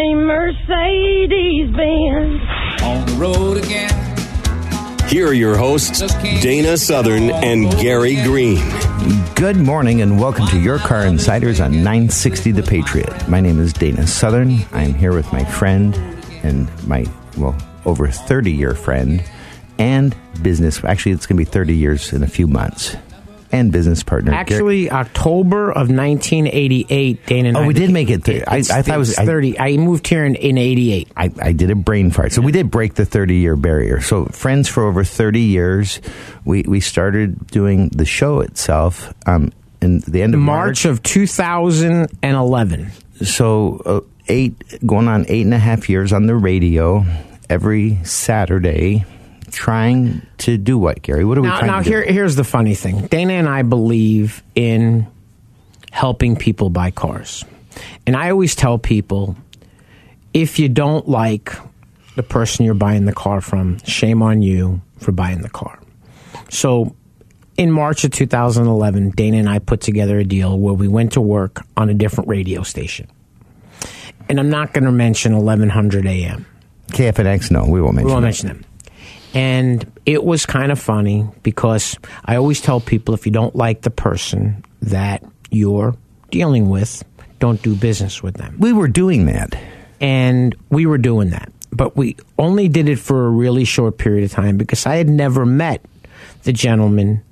a Mercedes Benz? on the road again. Here are your hosts, Dana Southern and Gary Green. Good morning and welcome to Your Car Insiders on 960 The Patriot. My name is Dana Southern. I am here with my friend and my, well, over 30 year friend and business. Actually, it's going to be 30 years in a few months. And business partner. Actually, October of 1988, Dana and Oh, I we did became- make it thir- I- I thought it was- I- 30. I moved here in, in 88. I, I did a brain fart. So we did break the 30 year barrier. So friends for over 30 years. We, we started doing the show itself um, in the end of March of 2011. so uh, eight going on eight and a half years on the radio every Saturday, trying to do what, Gary? What are we trying now to do? here, here's the funny thing. Dana and I believe in helping people buy cars. And I always tell people if you don't like the person you're buying the car from, shame on you for buying the car. So in March of 2011, Dana and I put together a deal where we went to work on a different radio station. And I'm not going to mention 1100 AM. KFNX? No, we won't mention. We won't that. mention them. And it was kind of funny because I always tell people if you don't like the person that you're dealing with, don't do business with them. We were doing that. And we were doing that. But we only did it for a really short period of time because I had never met the gentleman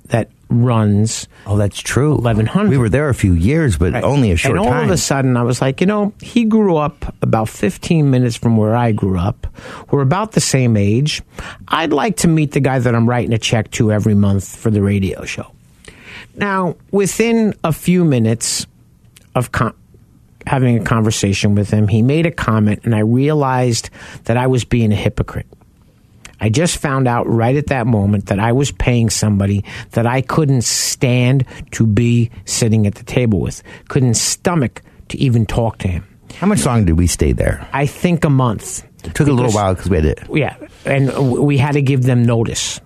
runs Oh, that's true. 1100. We were there a few years, but Right. only a short time. and all time. of a sudden, I was like, you know, he grew up about 15 minutes from where I grew up. We're about the same age. I'd like to meet the guy that I'm writing a check to every month for the radio show. Now, within a few minutes of con- having a conversation with him, he made a comment, and I realized that I was being a hypocrite. I just found out right at that moment that I was paying somebody that I couldn't stand to be sitting at the table with, couldn't stomach to even talk to him. How much long did we stay there? I think a month. It took a little while because we had to. Yeah, and we had to give them notice.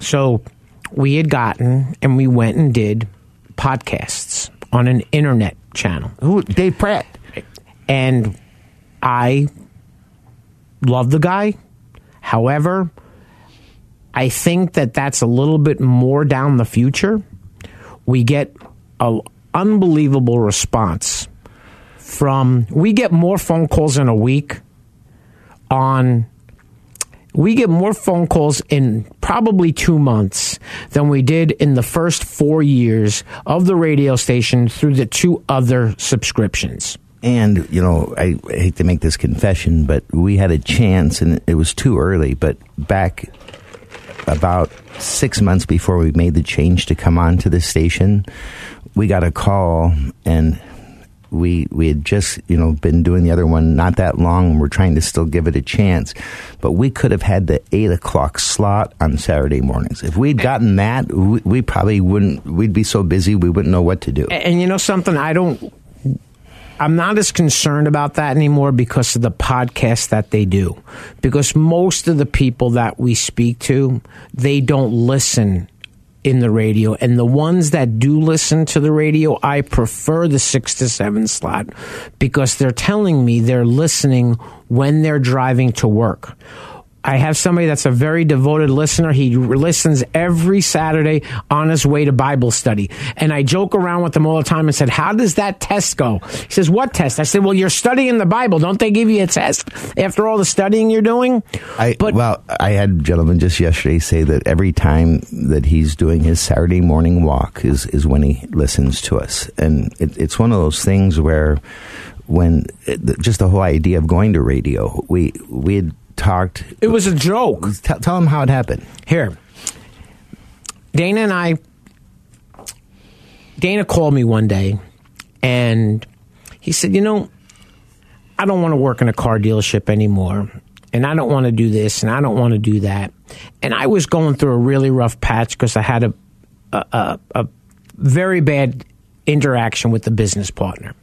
So we had gotten and we went and did podcasts on an internet channel. Who? Dave Pratt. and I love the guy. However, I think that that's a little bit more down the future. We get an unbelievable response from. We get more phone calls in a week on. We get more phone calls in probably two months than we did in the first four years of the radio station through the two other subscriptions. And, you know, I, I hate to make this confession, but we had a chance and it was too early. But back about six months before we made the change to come on to the station, we got a call and we we had just you know been doing the other one not that long and we're trying to still give it a chance but we could have had the eight o'clock slot on saturday mornings if we'd gotten that we, we probably wouldn't we'd be so busy we wouldn't know what to do And, and you know something, I don't. I'm not as concerned about that anymore because of the podcast that they do. Because most of the people that we speak to, they don't listen in the radio. And the ones that do listen to the radio, I prefer the six to seven slot because they're telling me they're listening when they're driving to work. I have somebody that's a very devoted listener. He listens every Saturday on his way to Bible study. And I joke around with him all the time and said, How does that test go? He says, What test? I said, Well, you're studying the Bible. Don't they give you a test after all the studying you're doing? I, But- well, I had a gentleman just yesterday say that every time that he's doing his Saturday morning walk is, is when he listens to us. And it, it's one of those things where when just the whole idea of going to radio, we, we had talked. It was a joke. Tell, tell him how it happened. Here, Dana and I, Dana called me one day and he said, You know, I don't want to work in a car dealership anymore. And I don't want to do this and I don't want to do that. And I was going through a really rough patch because I had a, a, a very bad interaction with the business partner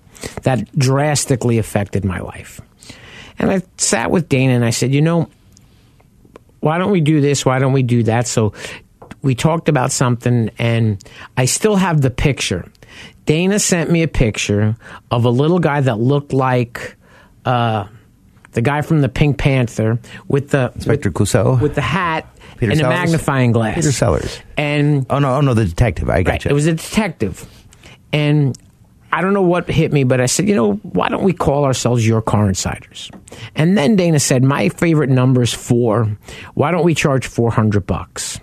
that drastically affected my life. And I sat with Dana and I said, You know, why don't we do this? Why don't we do that? So we talked about something, and I still have the picture. Dana sent me a picture of a little guy that looked like uh, the guy from the Pink Panther with the Inspector with, Clouseau? with the hat Peter and a magnifying glass. Peter Sellers. And Oh, no, oh, no, the detective. I got Right. you. It was a detective. And I don't know what hit me, but I said, you know, why don't we call ourselves Your Car Insiders? And then Dana said, my favorite number is four. Why don't we charge 400 bucks?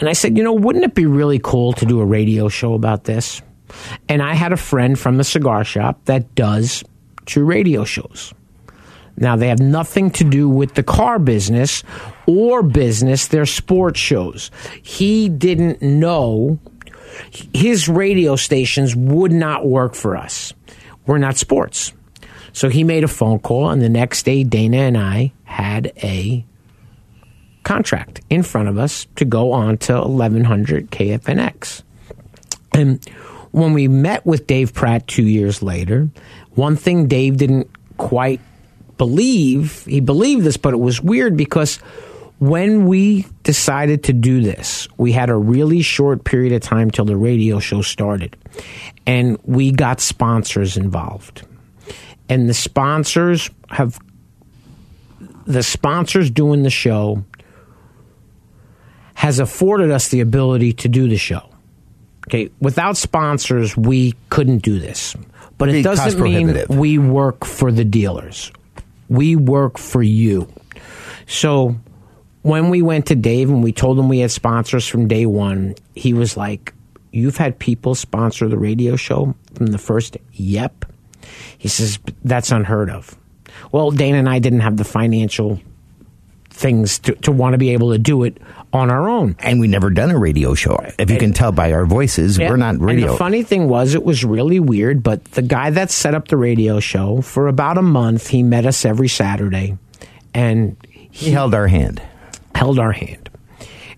And I said, you know, wouldn't it be really cool to do a radio show about this? And I had a friend from the cigar shop that does two radio shows. Now, they have nothing to do with the car business or business, they're sports shows. He didn't know his radio stations would not work for us. We're not sports. So he made a phone call, and the next day, Dana and I had a contract in front of us to go on to 1100 KFNX. And when we met with Dave Pratt two years later, one thing Dave didn't quite believe, he believed this, but it was weird because when we decided to do this, we had a really short period of time till the radio show started. And we got sponsors involved. And the sponsors have, the sponsors doing the show has afforded us the ability to do the show. Okay, without sponsors, we couldn't do this. But it doesn't mean we work for the dealers. We work for you. So when we went to Dave and we told him we had sponsors from day one, he was like, You've had people sponsor the radio show from the first? Yep. He says, That's unheard of. Well, Dana and I didn't have the financial things to, to want to be able to do it on our own. and we never done a radio show. If you can tell by our voices, Yeah. we're not radio. And the funny thing was, it was really weird. But the guy that set up the radio show for about a month, he met us every Saturday, and he held our hand. Held our hand.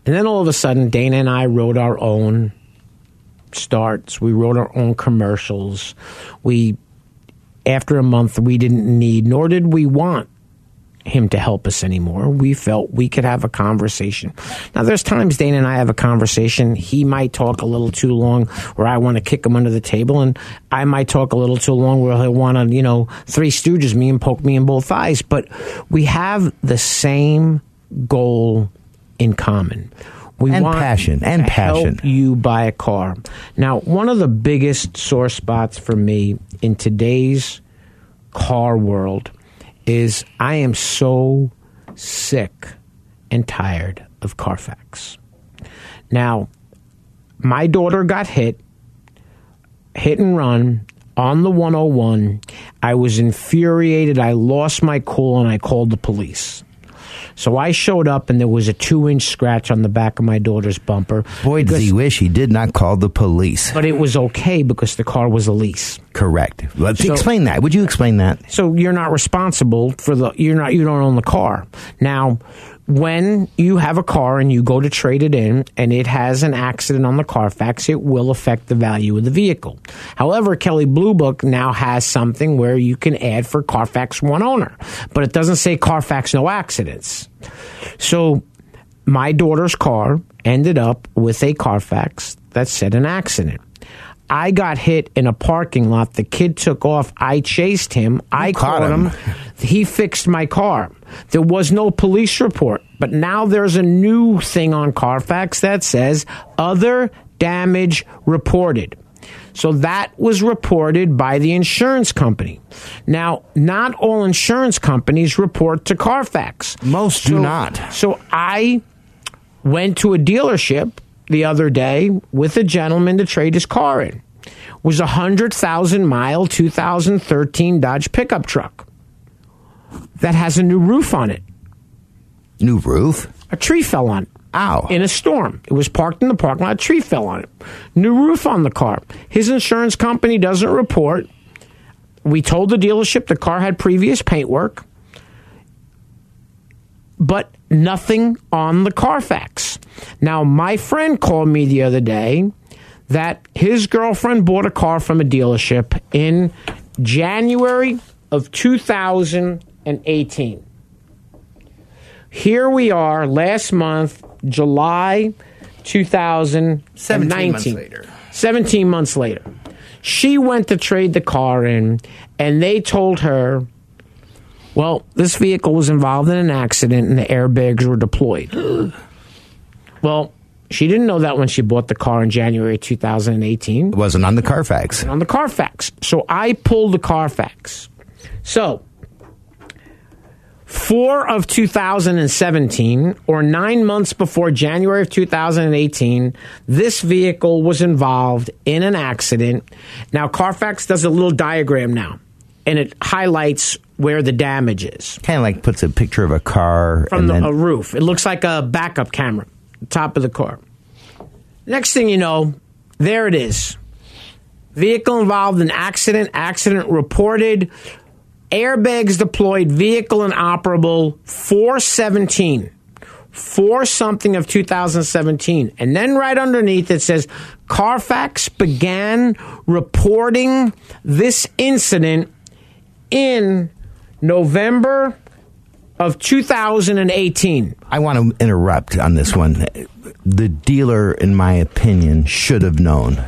And then all of a sudden, Dana and I wrote our own starts. We wrote our own commercials. We, after a month, we didn't need, nor did we want him to help us anymore. We felt we could have a conversation. Now, there's times Dana and I have a conversation. He might talk a little too long where I want to kick him under the table, and I might talk a little too long where he'll want to, you know, three stooges me and poke me in both eyes. But we have the same goal in common. We And want passion, and passion. help you buy a car. Now, one of the biggest sore spots for me in today's car world is I am so sick and tired of Carfax. Now, my daughter got hit, hit and run on the 101. I was infuriated. I lost my cool and I called the police. So I showed up and there was a two inch scratch on the back of my daughter's bumper. Boy, does he wish he did not call the police. But it was okay because the car was a lease. Correct. Let's So- explain that. Would you explain that? So you're not responsible for the you're not you don't own the car. Now, when you have a car and you go to trade it in and it has an accident on the Carfax, it will affect the value of the vehicle. However, Kelley Blue Book now has something where you can add for Carfax one owner, but it doesn't say Carfax no accidents. So my daughter's car ended up with a Carfax that said an accident. I got hit in a parking lot. The kid took off. I chased him. I caught him. him. He fixed my car. There was no police report, but now there's a new thing on Carfax that says other damage reported. So that was reported by the insurance company. Now, not all insurance companies report to Carfax. Most do not. So I went to a dealership the other day with a gentleman to trade his car in. Was a hundred thousand mile 2013 Dodge pickup truck that has a new roof on it. New roof. A tree fell on it Ow. in a storm. It was parked in the parking lot. A tree fell on it. New roof on the car. His insurance company doesn't report. We told the dealership the car had previous paint work, but nothing on the Carfax. Now, my friend called me the other day that his girlfriend bought a car from a dealership in January of 2018. Here we are last month, July 2019. 17 months later. 17 months later. She went to trade the car in, and they told her, well, this vehicle was involved in an accident and the airbags were deployed. well, she didn't know that when she bought the car in January 2018 It wasn't on the Carfax. on the Carfax. So I pulled the Carfax. So, four of 2017, or nine months before January of 2018, this vehicle was involved in an accident. Now, Carfax does a little diagram now, and it highlights where the damage is Kind of like puts a picture of a car from and the, then a roof. It looks like a backup camera, top of the car. Next thing you know, there it is. Vehicle involved in accident, accident reported, airbags deployed, vehicle inoperable, 417. 4 something of 2017. And then right underneath it says Carfax began reporting this incident in November of 2018. I want to interrupt on this one. The dealer, in my opinion, should have known.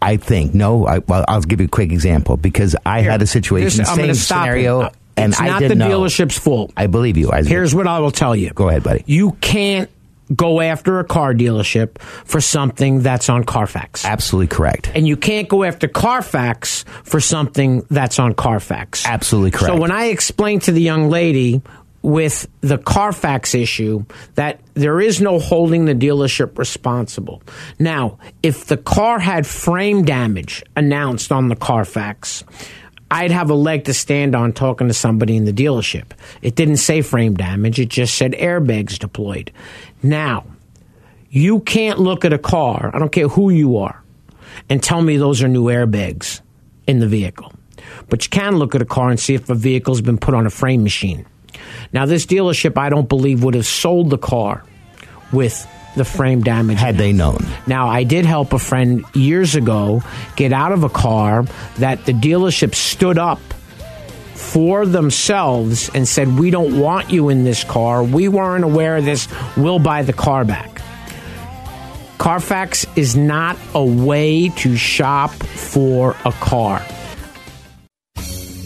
I think no. I, well, I'll give you a quick example because I had a situation, This- same scenario, it. and it's I not didn't the know. dealership's fault. I believe you. I, Here's what I will tell you. Go ahead, buddy. You can't go after a car dealership for something that's on Carfax. absolutely correct. And you can't go after Carfax for something that's on Carfax. Absolutely correct. So when I explained to the young lady with the Carfax issue that there is no holding the dealership responsible. Now, if the car had frame damage announced on the Carfax, I'd have a leg to stand on talking to somebody in the dealership. It didn't say frame damage, it just said airbags deployed. Now, you can't look at a car, I don't care who you are, and tell me those are new airbags in the vehicle. But you can look at a car and see if a vehicle's been put on a frame machine. Now, this dealership, I don't believe, would have sold the car with the frame damage. Had they known, Now, I did help a friend years ago get out of a car that the dealership stood up for themselves and said, We don't want you in this car. We weren't aware of this. We'll buy the car back. Carfax is not a way to shop for a car.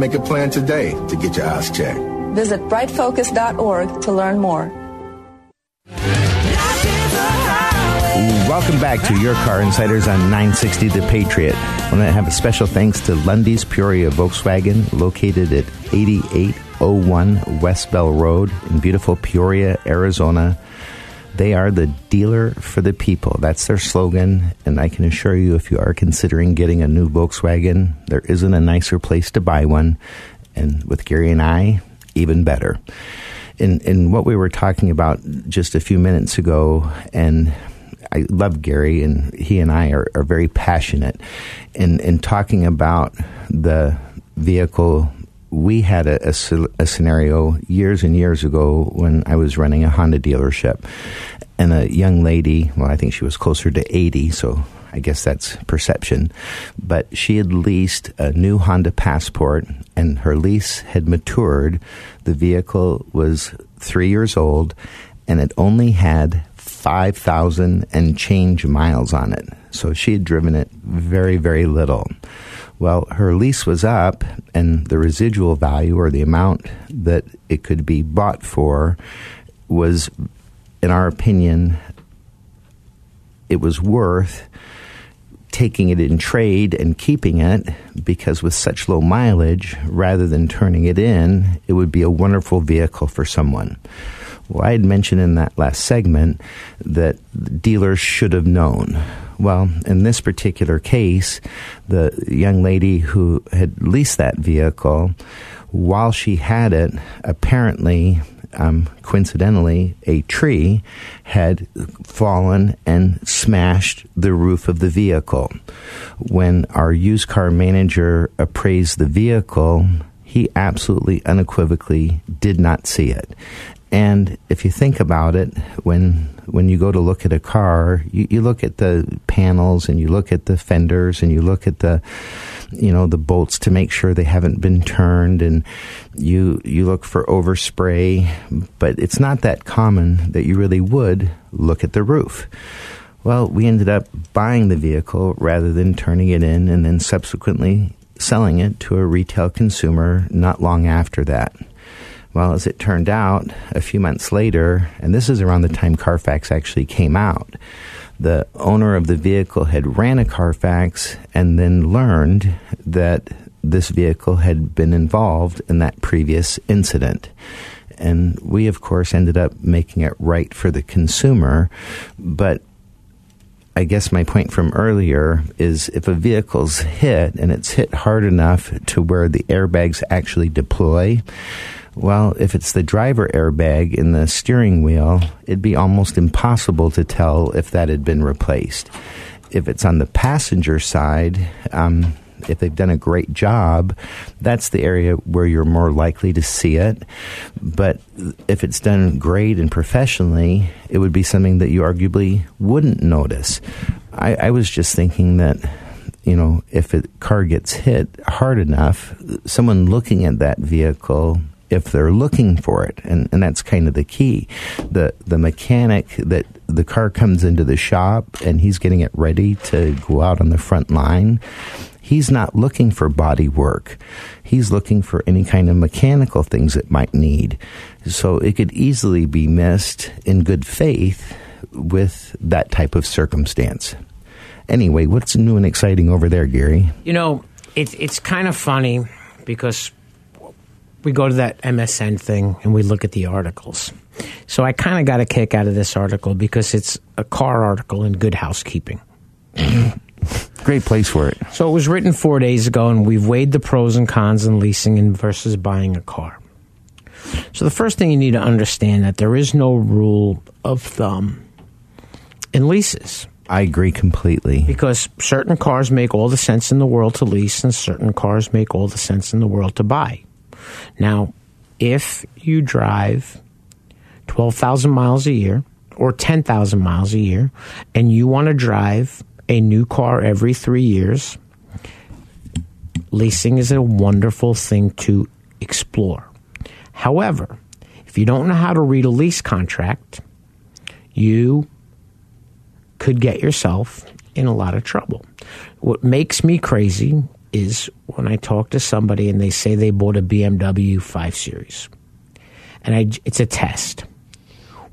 Make a plan today to get your eyes checked. Visit brightfocus.org to learn more. Welcome back to Your Car Insiders on 960 The Patriot. I want to have a special thanks to Lunde's Peoria Volkswagen, located at 8801 West Bell Road in beautiful Peoria, Arizona. They are the dealer for the people. That's their slogan. And I can assure you, if you are considering getting a new Volkswagen, there isn't a nicer place to buy one. And with Gary and I, even better. In, in what we were talking about just a few minutes ago, and I love Gary, and he and I are, are very passionate in, in talking about the vehicle. We had a, a, a, scenario years and years ago when I was running a Honda dealership, and a young lady, well, I think she was closer to 80, so I guess that's perception, but she had leased a new Honda Passport, and her lease had matured. The vehicle was three years old, and it only had 5,000 and change miles on it. So she had driven it very, very little. Well, her lease was up, and the residual value or the amount that it could be bought for was, in our opinion, it was worth taking it in trade and keeping it because with such low mileage, rather than turning it in, it would be a wonderful vehicle for someone. Well, I had mentioned in that last segment that dealers should have known. Well, in this particular case, the young lady who had leased that vehicle, while she had it, apparently, um, coincidentally, a tree had fallen and smashed the roof of the vehicle. When our used car manager appraised the vehicle, he absolutely unequivocally did not see it. And if you think about it, when when you go to look at a car, you, you, look at the panels and you look at the fenders and you look at the you know the bolts to make sure they haven't been turned and you you look for overspray, but it's not that common that you really would look at the roof. Well, we ended up buying the vehicle rather than turning it in and then subsequently selling it to a retail consumer not long after that. Well, as it turned out, a few months later, and this is around the time Carfax actually came out, the owner of the vehicle had ran a Carfax and then learned that this vehicle had been involved in that previous incident. And we, of course, ended up making it right for the consumer. But I guess my point from earlier is if a vehicle's hit and it's hit hard enough to where the airbags actually deploy, well, if it's the driver airbag in the steering wheel, it'd be almost impossible to tell if that had been replaced. If it's on the passenger side, um, if they've done a great job, that's the area where you're more likely to see it. But if it's done great and professionally, it would be something that you arguably wouldn't notice. I, I was just thinking that you know, if a car gets hit hard enough, someone looking at that vehicle if they're looking for it, and, and that's kind of the key. The the mechanic that the car comes into the shop and he's getting it ready to go out on the front line. He's not looking for body work. He's looking for any kind of mechanical things it might need. So it could easily be missed in good faith with that type of circumstance. Anyway, what's new and exciting over there, Gary? You know, it's it's kind of funny because we go to that MSN thing and we look at the articles. So I kind of got a kick out of this article because it's a car article in Good Housekeeping. Great place for it. So it was written four days ago, and we've weighed the pros and cons in leasing and versus buying a car. So the first thing you need to understand that there is no rule of thumb in leases. I agree completely. Because certain cars make all the sense in the world to lease, and certain cars make all the sense in the world to buy. Now, if you drive 12,000 miles a year or 10,000 miles a year, and you want to drive a new car every three years, leasing is a wonderful thing to explore. However, if you don't know how to read a lease contract, you could get yourself in a lot of trouble. What makes me crazy is when I talk to somebody and they say they bought a BMW 5 Series. And I, it's a test.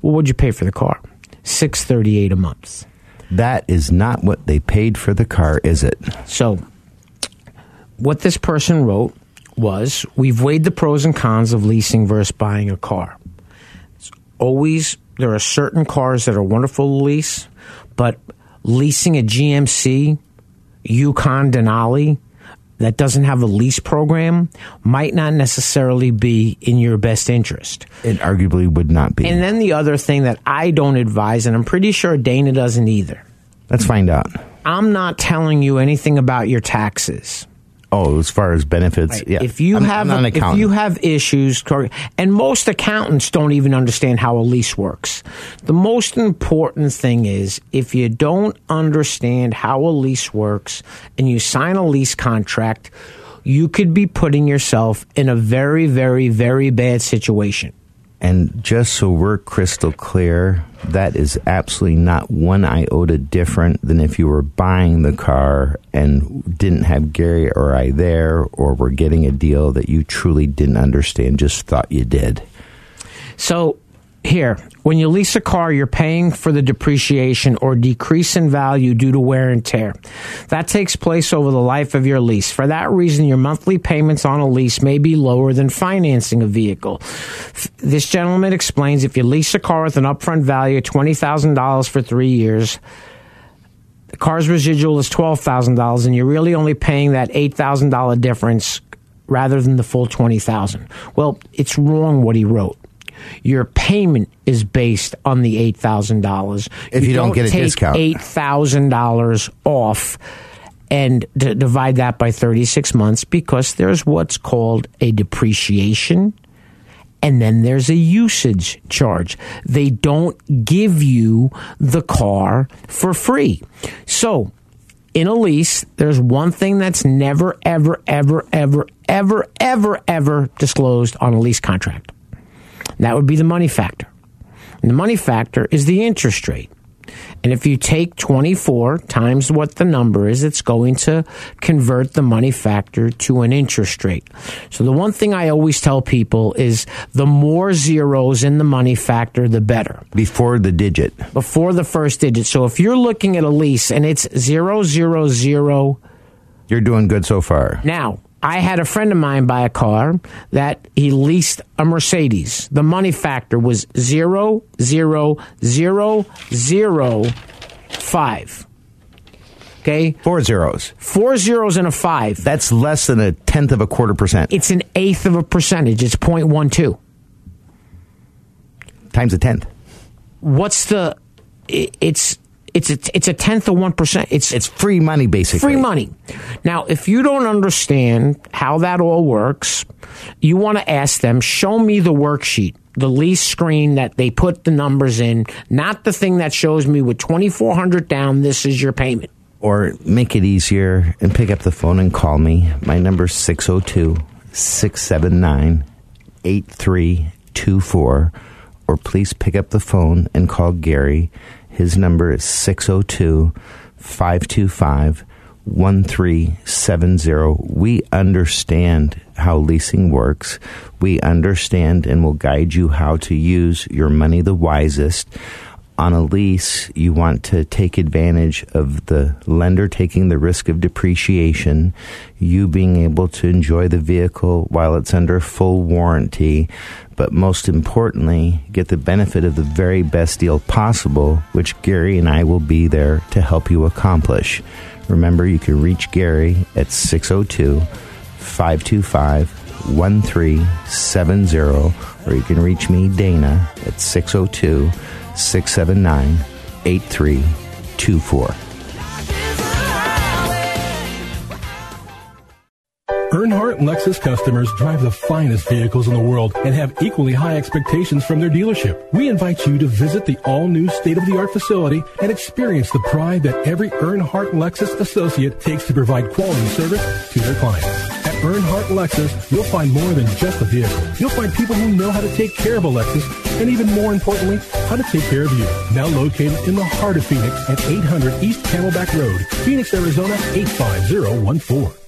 Well, what'd you pay for the car? 638 a month. That is not what they paid for the car, is it? So, what this person wrote was We've weighed the pros and cons of leasing versus buying a car. It's always, there are certain cars that are wonderful to lease, but leasing a GMC, Yukon Denali, that doesn't have a lease program might not necessarily be in your best interest. It arguably would not be. And then the other thing that I don't advise, and I'm pretty sure Dana doesn't either. Let's find out. I'm not telling you anything about your taxes. Oh, as far as benefits, yeah. If you I'm- have I'm if you have issues, and most accountants don't even understand how a lease works. The most important thing is if you don't understand how a lease works and you sign a lease contract, you could be putting yourself in a very, very, very bad situation. And just so we're crystal clear, that is absolutely not one iota different than if you were buying the car and didn't have Gary or I there, or were getting a deal that you truly didn't understand, just thought you did. So here, when you lease a car, you're paying for the depreciation or decrease in value due to wear and tear. That takes place over the life of your lease. For that reason, your monthly payments on a lease may be lower than financing a vehicle. This gentleman explains if you lease a car with an upfront value of $20,000 for three years, the car's residual is $12,000 and you're really only paying that $8,000 difference rather than the full 20000 Well, it's wrong what he wrote. Your payment is based on the $8,000. If you don't get a take discount. $8,000 off and d- divide that by 36 months because there's what's called a depreciation and then there's a usage charge. They don't give you the car for free. So, in a lease, there's one thing that's never, ever, ever, ever, ever, ever, ever disclosed on a lease contract. That would be the money factor. And the money factor is the interest rate. And if you take 24 times what the number is, it's going to convert the money factor to an interest rate. So the one thing I always tell people is the more zeros in the money factor, the better. Before the digit. Before the first digit. So if you're looking at a lease and it's zero, zero, zero, You're doing good so far. now, I had a friend of mine buy a car that he leased a Mercedes. The money factor was zero zero zero zero five. Okay? Four zeros. Four zeros and a five. That's less than a tenth of a quarter percent. It's an eighth of a percentage. It's 0.12. Times a tenth. What's the i- it's it's a, it's a tenth of one percent. It's it's free money basically. Free money. Now, if you don't understand how that all works, you want to ask them. Show me the worksheet, the lease screen that they put the numbers in, not the thing that shows me with twenty four hundred down. This is your payment. Or make it easier and pick up the phone and call me. My number's 602 679 8324 or please pick up the phone and call Gary. His number is 602 525 1370. We understand how leasing works. We understand and will guide you how to use your money the wisest. On a lease, you want to take advantage of the lender taking the risk of depreciation, you being able to enjoy the vehicle while it's under full warranty, but most importantly, get the benefit of the very best deal possible, which Gary and I will be there to help you accomplish. Remember, you can reach Gary at 602 525 1370, or you can reach me, Dana, at 602 679 8324. Earnhardt Lexus customers drive the finest vehicles in the world and have equally high expectations from their dealership. We invite you to visit the all-new state-of-the-art facility and experience the pride that every Earnhardt Lexus associate takes to provide quality service to their clients. Earnhardt Lexus, you'll find more than just a vehicle. You'll find people who know how to take care of a Lexus and even more importantly, how to take care of you. Now located in the heart of Phoenix at 800 East Camelback Road, Phoenix, Arizona 85014.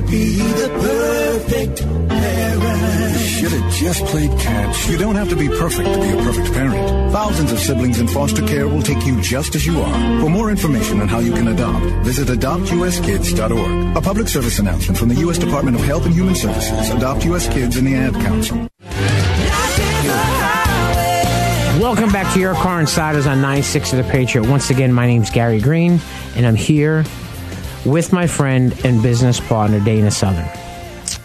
to be the perfect parent. Should have just played catch. You don't have to be perfect to be a perfect parent. Thousands of siblings in foster care will take you just as you are. For more information on how you can adopt, visit adoptuskids.org. A public service announcement from the U.S. Department of Health and Human Services, Adopt U.S. Kids, and the Ad Council. Welcome back to Your Car Insiders on 96 of the Patriot. Once again, my name's Gary Green, and I'm here with my friend and business partner, Dana Southern.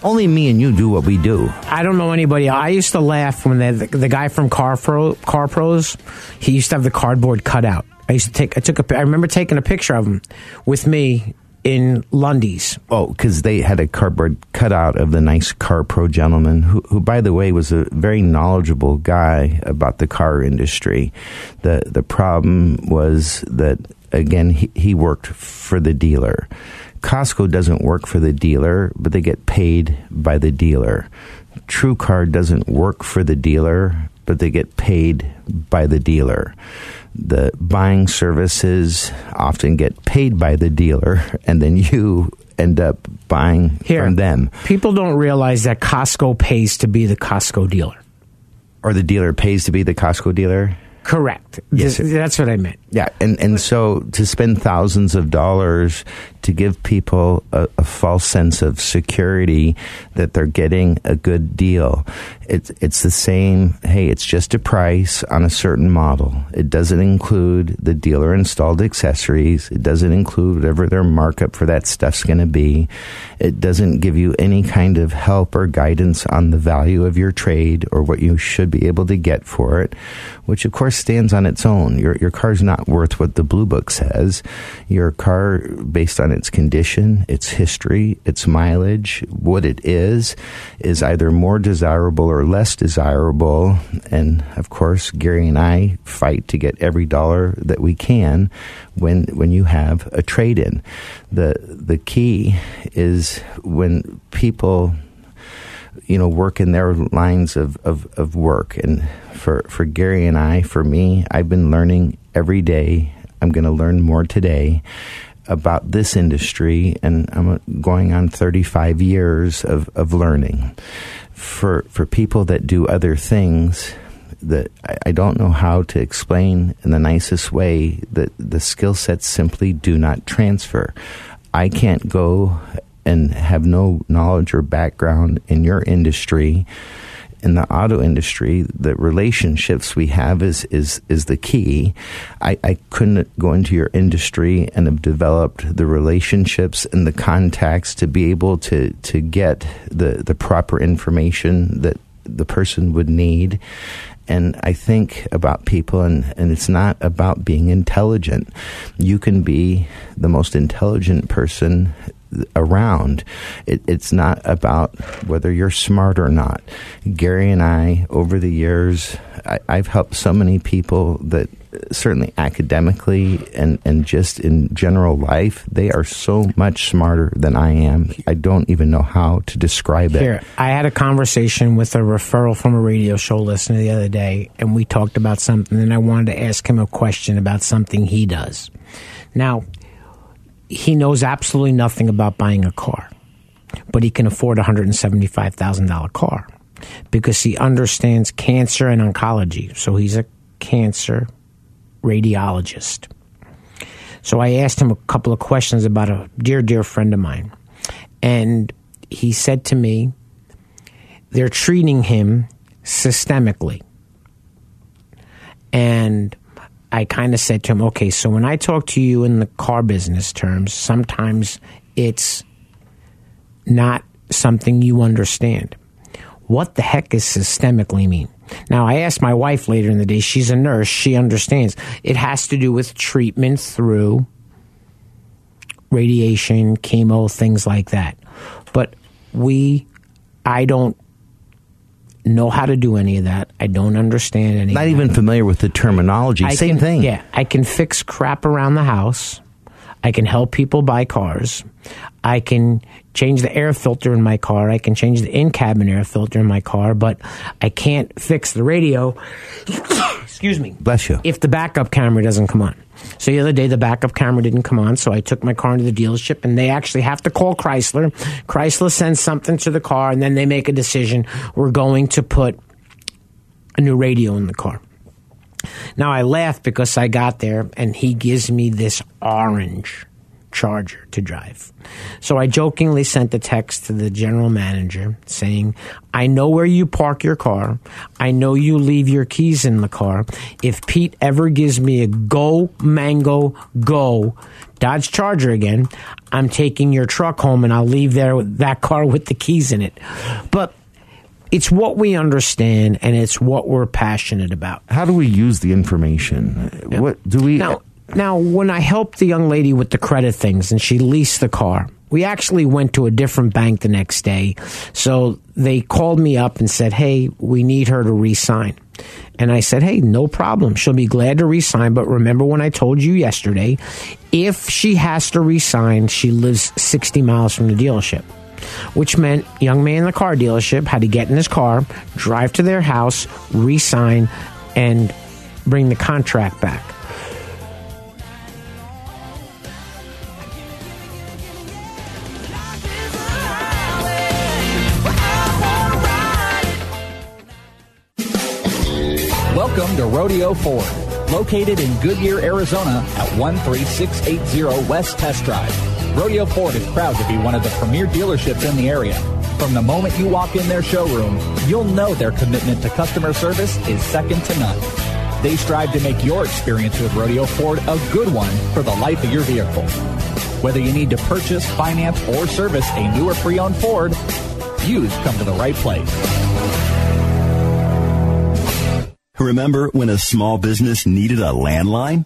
Only me and you do what we do. I don't know anybody. I used to laugh when the, the, the guy from Car Pro, Car Pros, he used to have the cardboard cutout. I used to take. I took a. I remember taking a picture of him with me in Lunde's. Oh, because they had a cardboard cutout of the nice car pro gentleman, who, who, by the way, was a very knowledgeable guy about the car industry. the The problem was that again, he, he worked for the dealer. Costco doesn't work for the dealer, but they get paid by the dealer. TrueCar doesn't work for the dealer, but they get paid by the dealer. The buying services often get paid by the dealer, and then you end up buying Here, from them. People don't realize that Costco pays to be the Costco dealer. Or the dealer pays to be the Costco dealer? Correct. Yes, Th- That's what I meant. Yeah, and, and so to spend thousands of dollars to give people a, a false sense of security that they're getting a good deal, it's it's the same. Hey, it's just a price on a certain model. It doesn't include the dealer installed accessories. It doesn't include whatever their markup for that stuff's going to be. It doesn't give you any kind of help or guidance on the value of your trade or what you should be able to get for it, which of course stands on its own. Your your car's not worth what the blue book says. Your car, based on its condition, its history, its mileage, what it is, is either more desirable or less desirable. And of course, Gary and I fight to get every dollar that we can when when you have a trade in. The the key is when people you know work in their lines of, of, of work and for for Gary and I for me I've been learning every day I'm going to learn more today about this industry and I'm going on 35 years of, of learning. For for people that do other things that I, I don't know how to explain in the nicest way that the skill sets simply do not transfer. I can't go and have no knowledge or background in your industry in the auto industry, the relationships we have is is is the key. I, I couldn't go into your industry and have developed the relationships and the contacts to be able to to get the the proper information that the person would need. And I think about people, and, and it's not about being intelligent. You can be the most intelligent person around. It, it's not about whether you're smart or not. Gary and I, over the years, I, I've helped so many people that certainly academically and, and just in general life, they are so much smarter than I am. I don't even know how to describe it. Here, I had a conversation with a referral from a radio show listener the other day, and we talked about something, and I wanted to ask him a question about something he does. Now, he knows absolutely nothing about buying a car, but he can afford a $175,000 car because he understands cancer and oncology. So he's a cancer radiologist. So I asked him a couple of questions about a dear, dear friend of mine. And he said to me, they're treating him systemically. And I kind of said to him, okay, so when I talk to you in the car business terms, sometimes it's not something you understand. What the heck does systemically mean? Now, I asked my wife later in the day, she's a nurse, she understands. It has to do with treatment through radiation, chemo, things like that. But we, I don't know how to do any of that. I don't understand any. Not even familiar with the terminology. I Same can- thing. Yeah, I can fix crap around the house. I can help people buy cars. I can change the air filter in my car. I can change the in cabin air filter in my car, but I can't fix the radio. Excuse me. Bless you. If the backup camera doesn't come on. So the other day, the backup camera didn't come on, so I took my car into the dealership, and they actually have to call Chrysler. Chrysler sends something to the car, and then they make a decision. We're going to put a new radio in the car. Now I laugh because I got there and he gives me this orange charger to drive. So I jokingly sent a text to the general manager saying, I know where you park your car. I know you leave your keys in the car. If Pete ever gives me a go, mango, go, Dodge Charger again, I'm taking your truck home and I'll leave there that car with the keys in it. But it's what we understand and it's what we're passionate about. How do we use the information? What do we? Now, now, when I helped the young lady with the credit things and she leased the car, we actually went to a different bank the next day. So they called me up and said, Hey, we need her to re-sign. And I said, Hey, no problem. She'll be glad to resign. But remember when I told you yesterday, if she has to resign, she lives 60 miles from the dealership which meant young man in the car dealership had to get in his car, drive to their house, re-sign, and bring the contract back. Welcome to Rodeo Ford, located in Goodyear, Arizona at 13680 West Test Drive. Rodeo Ford is proud to be one of the premier dealerships in the area. From the moment you walk in their showroom, you'll know their commitment to customer service is second to none. They strive to make your experience with Rodeo Ford a good one for the life of your vehicle. Whether you need to purchase, finance, or service a new or pre-owned Ford, you've come to the right place. Remember when a small business needed a landline?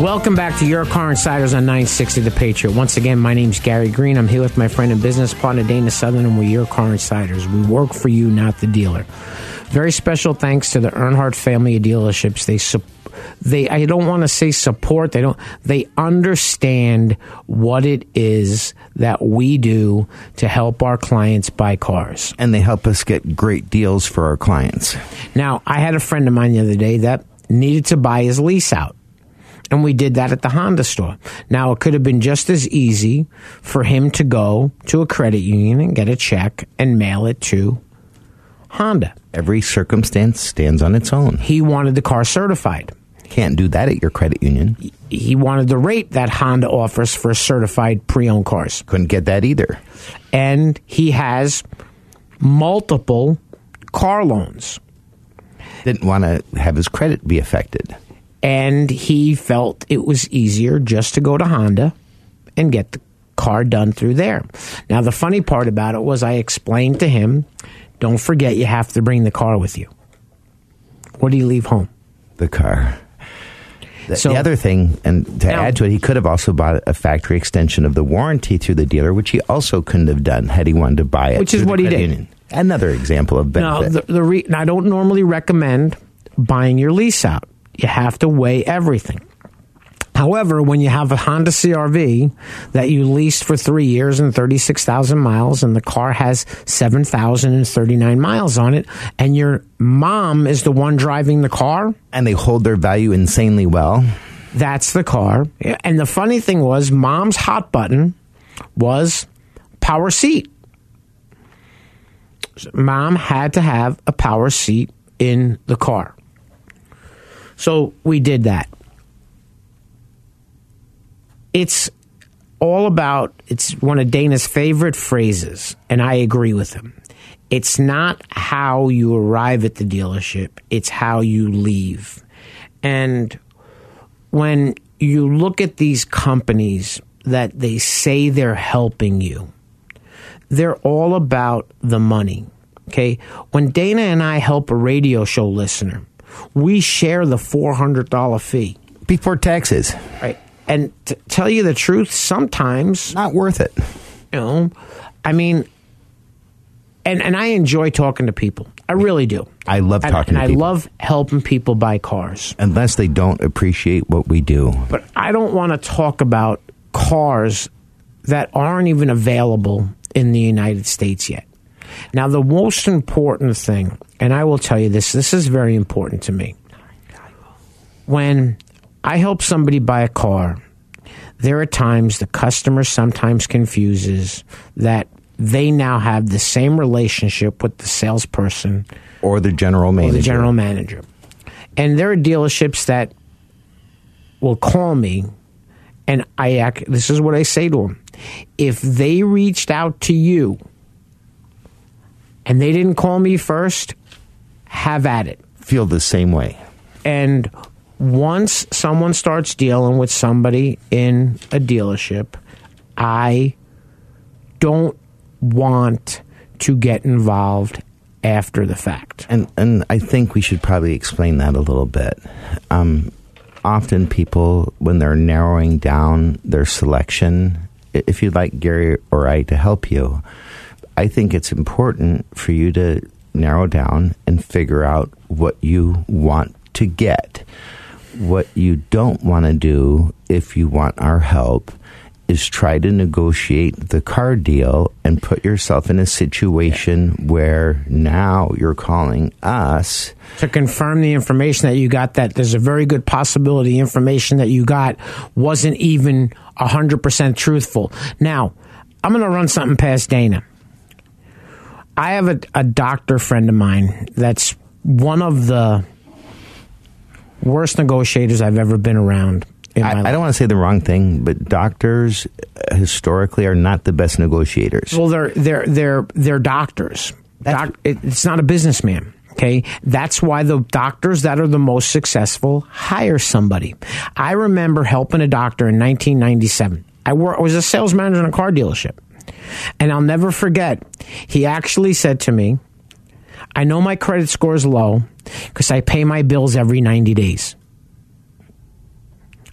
Welcome back to Your Car Insiders on 960 The Patriot. Once again, my name's Gary Green. I'm here with my friend and business partner Dana Southern, and we're Your Car Insiders. We work for you, not the dealer. Very special thanks to the Earnhardt family of dealerships. They they I don't want to say support. They don't. They understand what it is that we do to help our clients buy cars, and they help us get great deals for our clients. Now, I had a friend of mine the other day that needed to buy his lease out. And we did that at the Honda store. Now, it could have been just as easy for him to go to a credit union and get a check and mail it to Honda. Every circumstance stands on its own. He wanted the car certified. Can't do that at your credit union. He wanted the rate that Honda offers for certified pre owned cars. Couldn't get that either. And he has multiple car loans. Didn't want to have his credit be affected and he felt it was easier just to go to Honda and get the car done through there. Now, the funny part about it was I explained to him don't forget you have to bring the car with you. What do you leave home? The car. The, so, the other thing, and to now, add to it, he could have also bought a factory extension of the warranty through the dealer, which he also couldn't have done had he wanted to buy it. Which is what he did. Union. Another example of benefit. Now, the, the re- I don't normally recommend buying your lease out you have to weigh everything. However, when you have a Honda CRV that you leased for three years and 36,000 miles, and the car has 7,039 miles on it, and your mom is the one driving the car, and they hold their value insanely well, that's the car. And the funny thing was, mom's hot button was power seat. Mom had to have a power seat in the car. So we did that. It's all about, it's one of Dana's favorite phrases, and I agree with him. It's not how you arrive at the dealership, it's how you leave. And when you look at these companies that they say they're helping you, they're all about the money. Okay. When Dana and I help a radio show listener, we share the $400 fee. Before taxes. Right. And to tell you the truth, sometimes. Not worth it. You know, I mean, and, and I enjoy talking to people. I really do. I love talking and, and I love helping people buy cars. Unless they don't appreciate what we do. But I don't want to talk about cars that aren't even available in the United States yet. Now, the most important thing, and I will tell you this, this is very important to me. When I help somebody buy a car, there are times the customer sometimes confuses that they now have the same relationship with the salesperson or the general manager. the general manager. And there are dealerships that will call me and I act, this is what I say to them. If they reached out to you and they didn't call me first, have at it. Feel the same way. And once someone starts dealing with somebody in a dealership, I don't want to get involved after the fact. And and I think we should probably explain that a little bit. Um, often people, when they're narrowing down their selection, if you'd like Gary or I to help you, I think it's important for you to narrow down and figure out what you want to get. What you don't want to do if you want our help is try to negotiate the car deal and put yourself in a situation where now you're calling us to confirm the information that you got that there's a very good possibility the information that you got wasn't even 100% truthful. Now, I'm going to run something past Dana. I have a, a doctor friend of mine that's one of the worst negotiators I've ever been around. I, I don't want to say the wrong thing, but doctors uh, historically are not the best negotiators. Well, they're they're they're they're doctors. Doc, it's not a businessman. Okay, that's why the doctors that are the most successful hire somebody. I remember helping a doctor in 1997. I, wor- I was a sales manager in a car dealership, and I'll never forget. He actually said to me, "I know my credit score is low because I pay my bills every 90 days."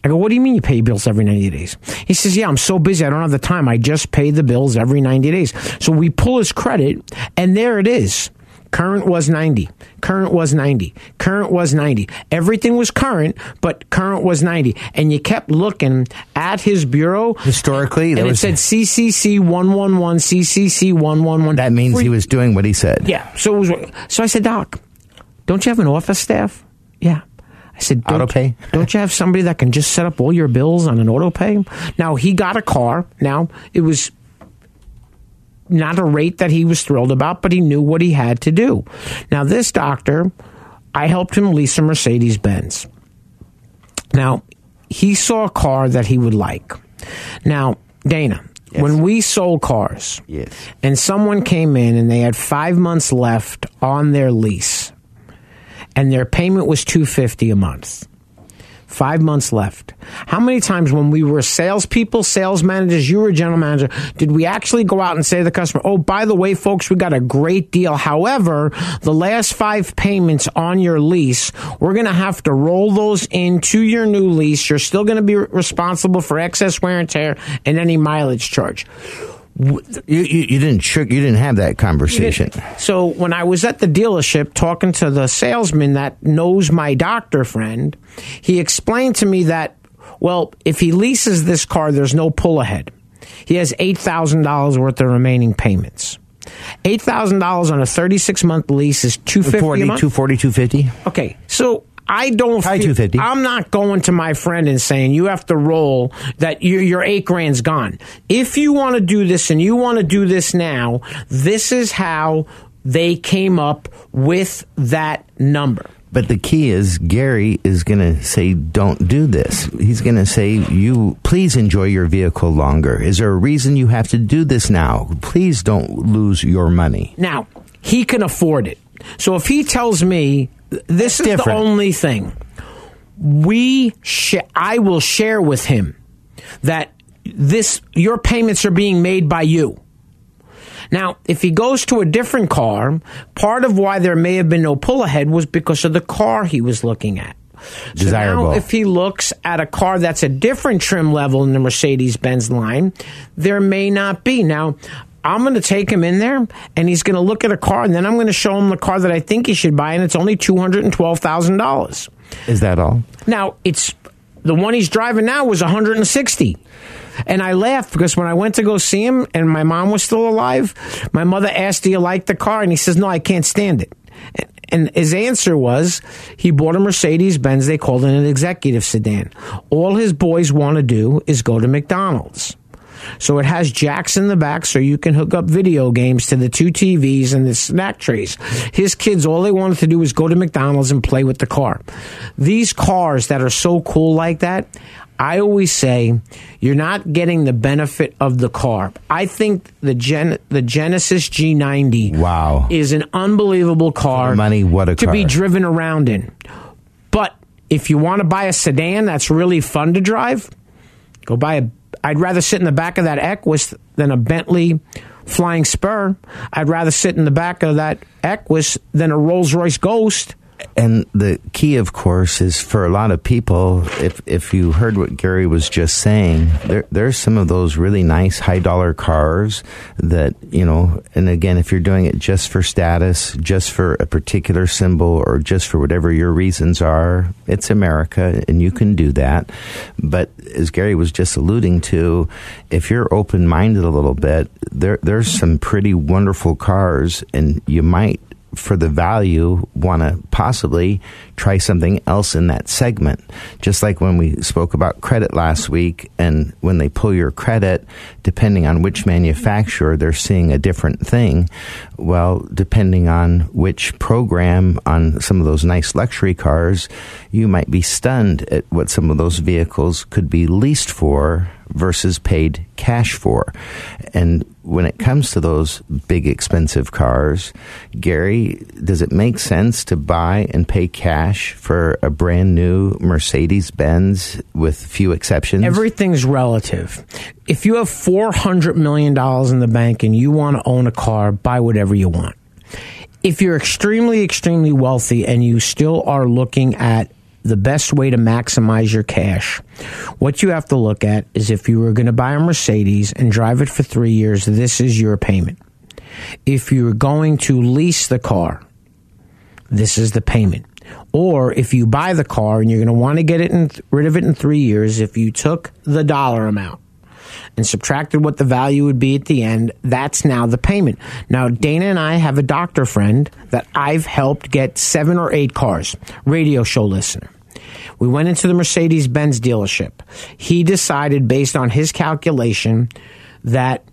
I go, what do you mean you pay bills every 90 days? He says, yeah, I'm so busy. I don't have the time. I just pay the bills every 90 days. So we pull his credit and there it is. Current was 90. Current was 90. Current was 90. Everything was current, but current was 90. And you kept looking at his bureau. Historically, and there it said CCC 111, CCC 111. That means he was doing what he said. Yeah. So it was, so I said, Doc, don't you have an office staff? Yeah. I said, don't, Auto pay? don't you have somebody that can just set up all your bills on an auto pay? Now he got a car. Now it was not a rate that he was thrilled about, but he knew what he had to do. Now this doctor, I helped him lease a Mercedes Benz. Now he saw a car that he would like. Now Dana, when we sold cars, yes. and someone came in and they had five months left on their lease, and their payment was two fifty a month. Five months left. How many times when we were salespeople, sales managers, you were a general manager, did we actually go out and say to the customer, oh, by the way, folks, we got a great deal. However, the last five payments on your lease, we're going to have to roll those into your new lease. You're still going to be responsible for excess wear and tear and any mileage charge. You, you, you didn't you didn't have that conversation. So when I was at the dealership talking to the salesman that knows my doctor friend, he explained to me that, well, if he leases this car, there's no pull ahead. He has $8,000 worth of remaining payments. $8,000 on a 36 month lease is 250 240, a month? 240, 250. Okay, so I don't. High feel- 250. I'm not going to my friend and saying you have to roll that your your eight grand's gone. If you want to do this and you want to do this now, this is how they came up with that number. But the key is Gary is going to say, "Don't do this." He's going to say, "You please enjoy your vehicle longer." Is there a reason you have to do this now? Please don't lose your money. Now he can afford it. So if he tells me this is different. the only thing, we sh- I will share with him that this your payments are being made by you. Now, if he goes to a different car, part of why there may have been no pull ahead was because of the car he was looking at. So Desirable. now if he looks at a car that's a different trim level in the Mercedes Benz line, there may not be. Now, I'm going to take him in there and he's going to look at a car and then I'm going to show him the car that I think he should buy and it's only $212,000. Is that all? Now, it's the one he's driving now was 160. And I laughed because when I went to go see him and my mom was still alive, my mother asked, Do you like the car? And he says, No, I can't stand it. And- And his answer was he bought a Mercedes Benz. They called it an executive sedan. All his boys want to do is go to McDonald's. So it has jacks in the back so you can hook up video games to the two TVs and the snack trays. His kids, all they wanted to do was go to McDonald's and play with the car. These cars that are so cool like that, I always say you're not getting the benefit of the car. I think the Gen- the Genesis G90 wow. is an unbelievable car money, what a to be driven around in. But if you want to buy a sedan that's really fun to drive, Go buy a. I'd rather sit in the back of that Equus than a Bentley Flying Spur. I'd rather sit in the back of that Equus than a Rolls Royce Ghost. And the key, of course, is for a lot of people. If if you heard what Gary was just saying, there there's some of those really nice high dollar cars that you know. And again, if you're doing it just for status, just for a particular symbol, or just for whatever your reasons are, it's America, and you can do that. But as Gary was just alluding to, if you're open minded a little bit, there there's some pretty wonderful cars, and you might for the value want to possibly try something else in that segment. Just like when we spoke about credit last week, and when they pull your credit, depending on which manufacturer, they're seeing a different thing. Well, depending on which program on some of those nice luxury cars, you might be stunned at what some of those vehicles could be leased for versus paid cash for. And when it comes to those big expensive cars, Gary, does it make sense to buy and pay cash for a brand new Mercedes Benz with few exceptions? Everything's relative. If you have $400 million in the bank and you want to own a car, buy whatever you want. If you're extremely, extremely wealthy and you still are looking at the best way to maximize your cash. What you have to look at is if you were going to buy a Mercedes and drive it for three years, this is your payment. If you're going to lease the car, this is the payment. Or if you buy the car and you're going to want to get it in, rid of it in three years, if you took the dollar amount and subtracted what the value would be at the end, that's now the payment. Now, Dana and I have a doctor friend that I've helped get seven or eight cars, radio show listener. We went into the Mercedes Benz dealership. He decided, based on his calculation, that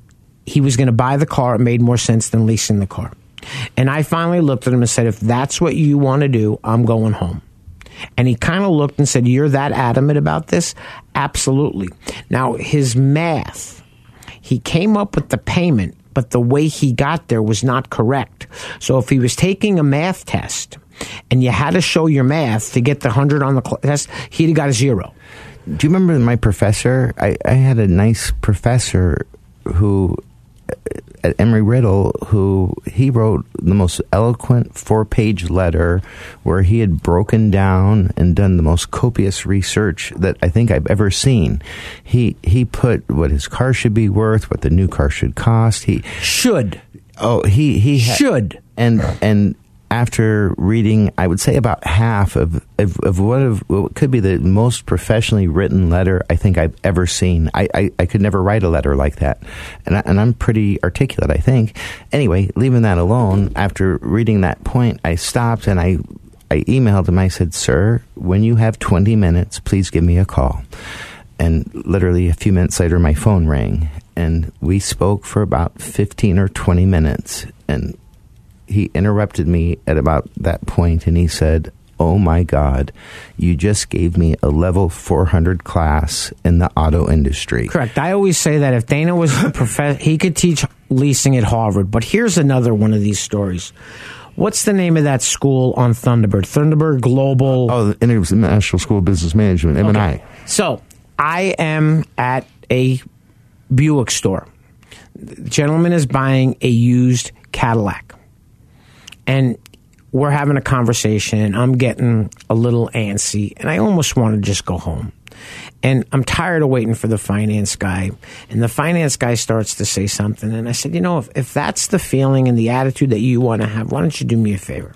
he was going to buy the car. It made more sense than leasing the car. And I finally looked at him and said, if that's what you want to do, I'm going home. And he kind of looked and said, You're that adamant about this? Absolutely. Now, his math, he came up with the payment, but the way he got there was not correct. So if he was taking a math test and you had to show your math to get the 100 on the test, he'd have got a zero. Do you remember my professor? I, I had a nice professor who uh, uh, at Embry-Riddle who he wrote the most eloquent four page letter where he had broken down and done the most copious research that I think I've ever seen. He he put what his car should be worth, what the new car should cost. He should. Oh, he he ha- should. And and after reading, I would say about half of, of, of what, of what could be the most professionally written letter I think I've ever seen. I, I, I could never write a letter like that. And, I, and I'm pretty articulate, I think. Anyway, leaving that alone, after reading that point, I stopped and I, I emailed him. I said, Sir, when you have 20 minutes, please give me a call. And literally a few minutes later, my phone rang. And we spoke for about 15 or 20 minutes. And he interrupted me at about that point and he said, Oh my God, you just gave me a level 400 class in the auto industry. Correct. I always say that if Dana was a professor, he could teach leasing at Harvard. But here's another one of these stories. What's the name of that school on Thunderbird? Thunderbird Global. Oh, the International School of Business Management, M&I. Okay. So I am at a Buick store. The gentleman is buying a used Cadillac and we're having a conversation and I'm getting a little antsy and I almost want to just go home. And I'm tired of waiting for the finance guy. And the finance guy starts to say something. And I said, you know, if, if that's the feeling and the attitude that you want to have, why don't you do me a favor?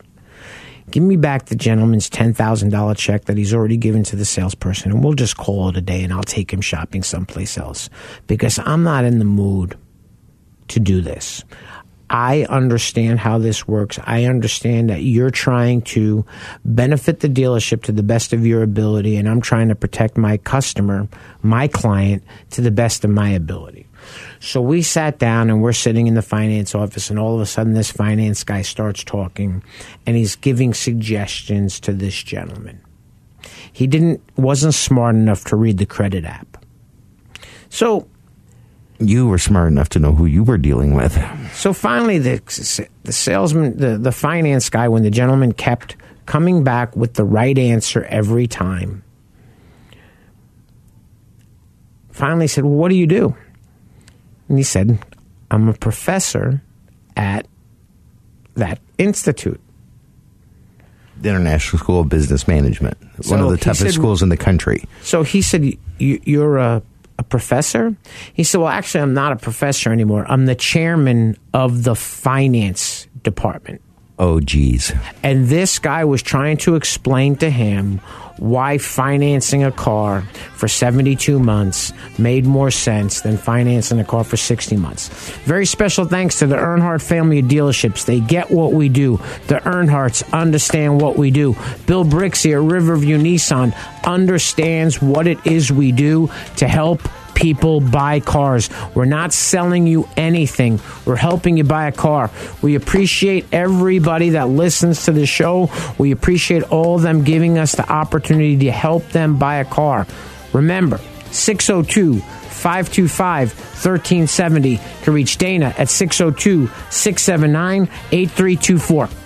Give me back the gentleman's $10,000 check that he's already given to the salesperson, and we'll just call it a day and I'll take him shopping someplace else because I'm not in the mood to do this. I understand how this works. I understand that you're trying to benefit the dealership to the best of your ability, and I'm trying to protect my customer, my client, to the best of my ability. So we sat down and we're sitting in the finance office, and all of a sudden, this finance guy starts talking and he's giving suggestions to this gentleman. He didn't wasn't smart enough to read the credit app. So you were smart enough to know who you were dealing with. So finally, the the salesman, the the finance guy, when the gentleman kept coming back with the right answer every time, finally said, "Well, what do you do?" And he said, "I'm a professor at that institute." The International School of Business Management, one of the toughest said- schools in the country. So he said, you, "You're a, a professor." He said, "Well, actually, I'm not a professor anymore. I'm the chairman of the finance department." Oh, geez. And this guy was trying to explain to him why financing a car for 72 months made more sense than financing a car for 60 months. Very special thanks to the Earnhardt family of dealerships. They get what we do. The Earnhardts understand what we do. Bill Brixey at Riverview Nissan understands what it is we do to help people buy cars. We're not selling you anything. We're helping you buy a car. We appreciate everybody that listens to the show. We appreciate all of them giving us the opportunity to help them buy a car. Remember, 602 525 1370 to reach Dana at 602 679 8324.